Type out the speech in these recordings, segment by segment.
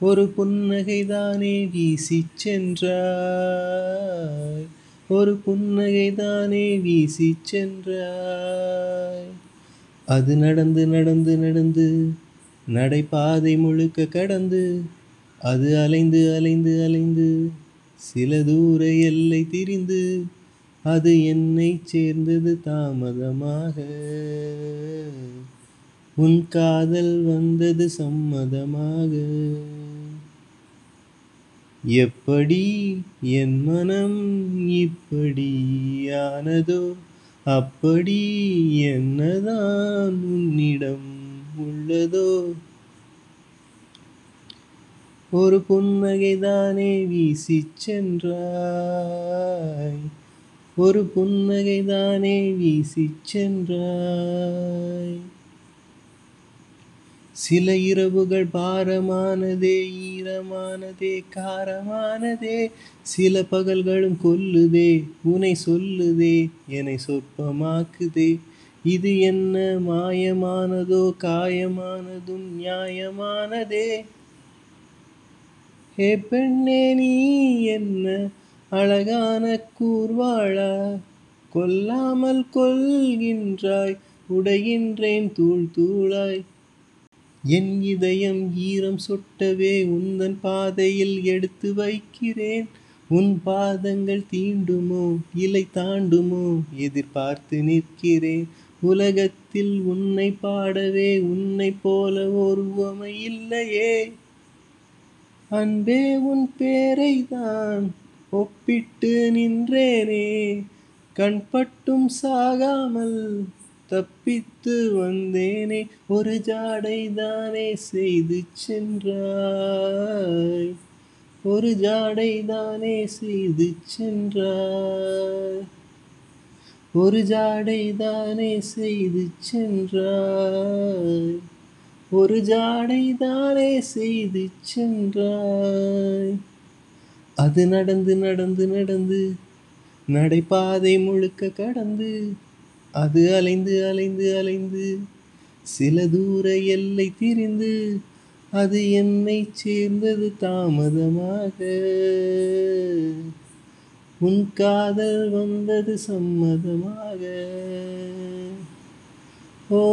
ஒரு புன்னகைதானே வீசிச் சென்றாய். ஒரு புன்னகைதானே வீசிச் சென்றாய். அது நடந்து நடந்து நடந்து நடைபாதை முழுக்க கடந்து அது அலைந்து அலைந்து அலைந்து சில தூர எல்லை திரிந்து அது என்னை சேர்ந்தது தாமதமாக. உன் காதல் வந்தது சம்மதமாக. எப்படி என் மனம் இப்படி ஆனதோ அப்படி என்னதான் உன்னிடம் உள்ளதோ. ஒரு புன்னகைதானே வீசி சென்றாய். ஒரு புன்னகைதானே வீசி சென்றாய். சில இரவுகள் பாரமானதே ஈரமானதே காரமானதே. சில பகல்களும் கொல்லுதே உனை சொல்லுதே என்னை சொற்பமாக்குதே. இது என்ன மாயமானதோ காயமானதும் நியாயமானதே. ஹே பெண்ணே நீ என்ன அழகான கூர்வாளா? கொல்லாமல் கொள்கின்றாய் உடைகின்றேன் தூள் தூளாய். என் இதயம் ஈரம் சொட்டவே உந்தன் பாதையில் எடுத்து வைக்கிறேன். உன் பாதங்கள் தீண்டுமோ? இலை தாண்டுமோ? எதிர்பார்த்து நிற்கிறேன். உலகத்தில் உன்னை பாடவே உன்னை போல ஒரு இல்லையே. அன்பே உன் பேரை தான் ஒப்பிட்டு நின்றேனே. கண்பட்டும் சாகாமல் தப்பித்து வந்தேனே ஒரு ஜாடை தானே செய்து சென்றாய். ஒரு ஜாடை தானே செய்து சென்றாய். ஒரு ஜாடை தானே செய்து சென்றாய். ஒரு ஜாடை தானே செய்து சென்றாய். அது நடந்து நடந்து நடந்து நடைபாதை முழுக்க கடந்து அது அலைந்து அலைந்து அலைந்து சில தூர எல்லை திரிந்து அது என்னை சேர்ந்தது தாமதமாக உன் காதல் வந்தது சம்மதமாக ஓ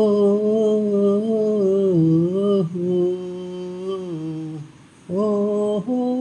ஓ ஓ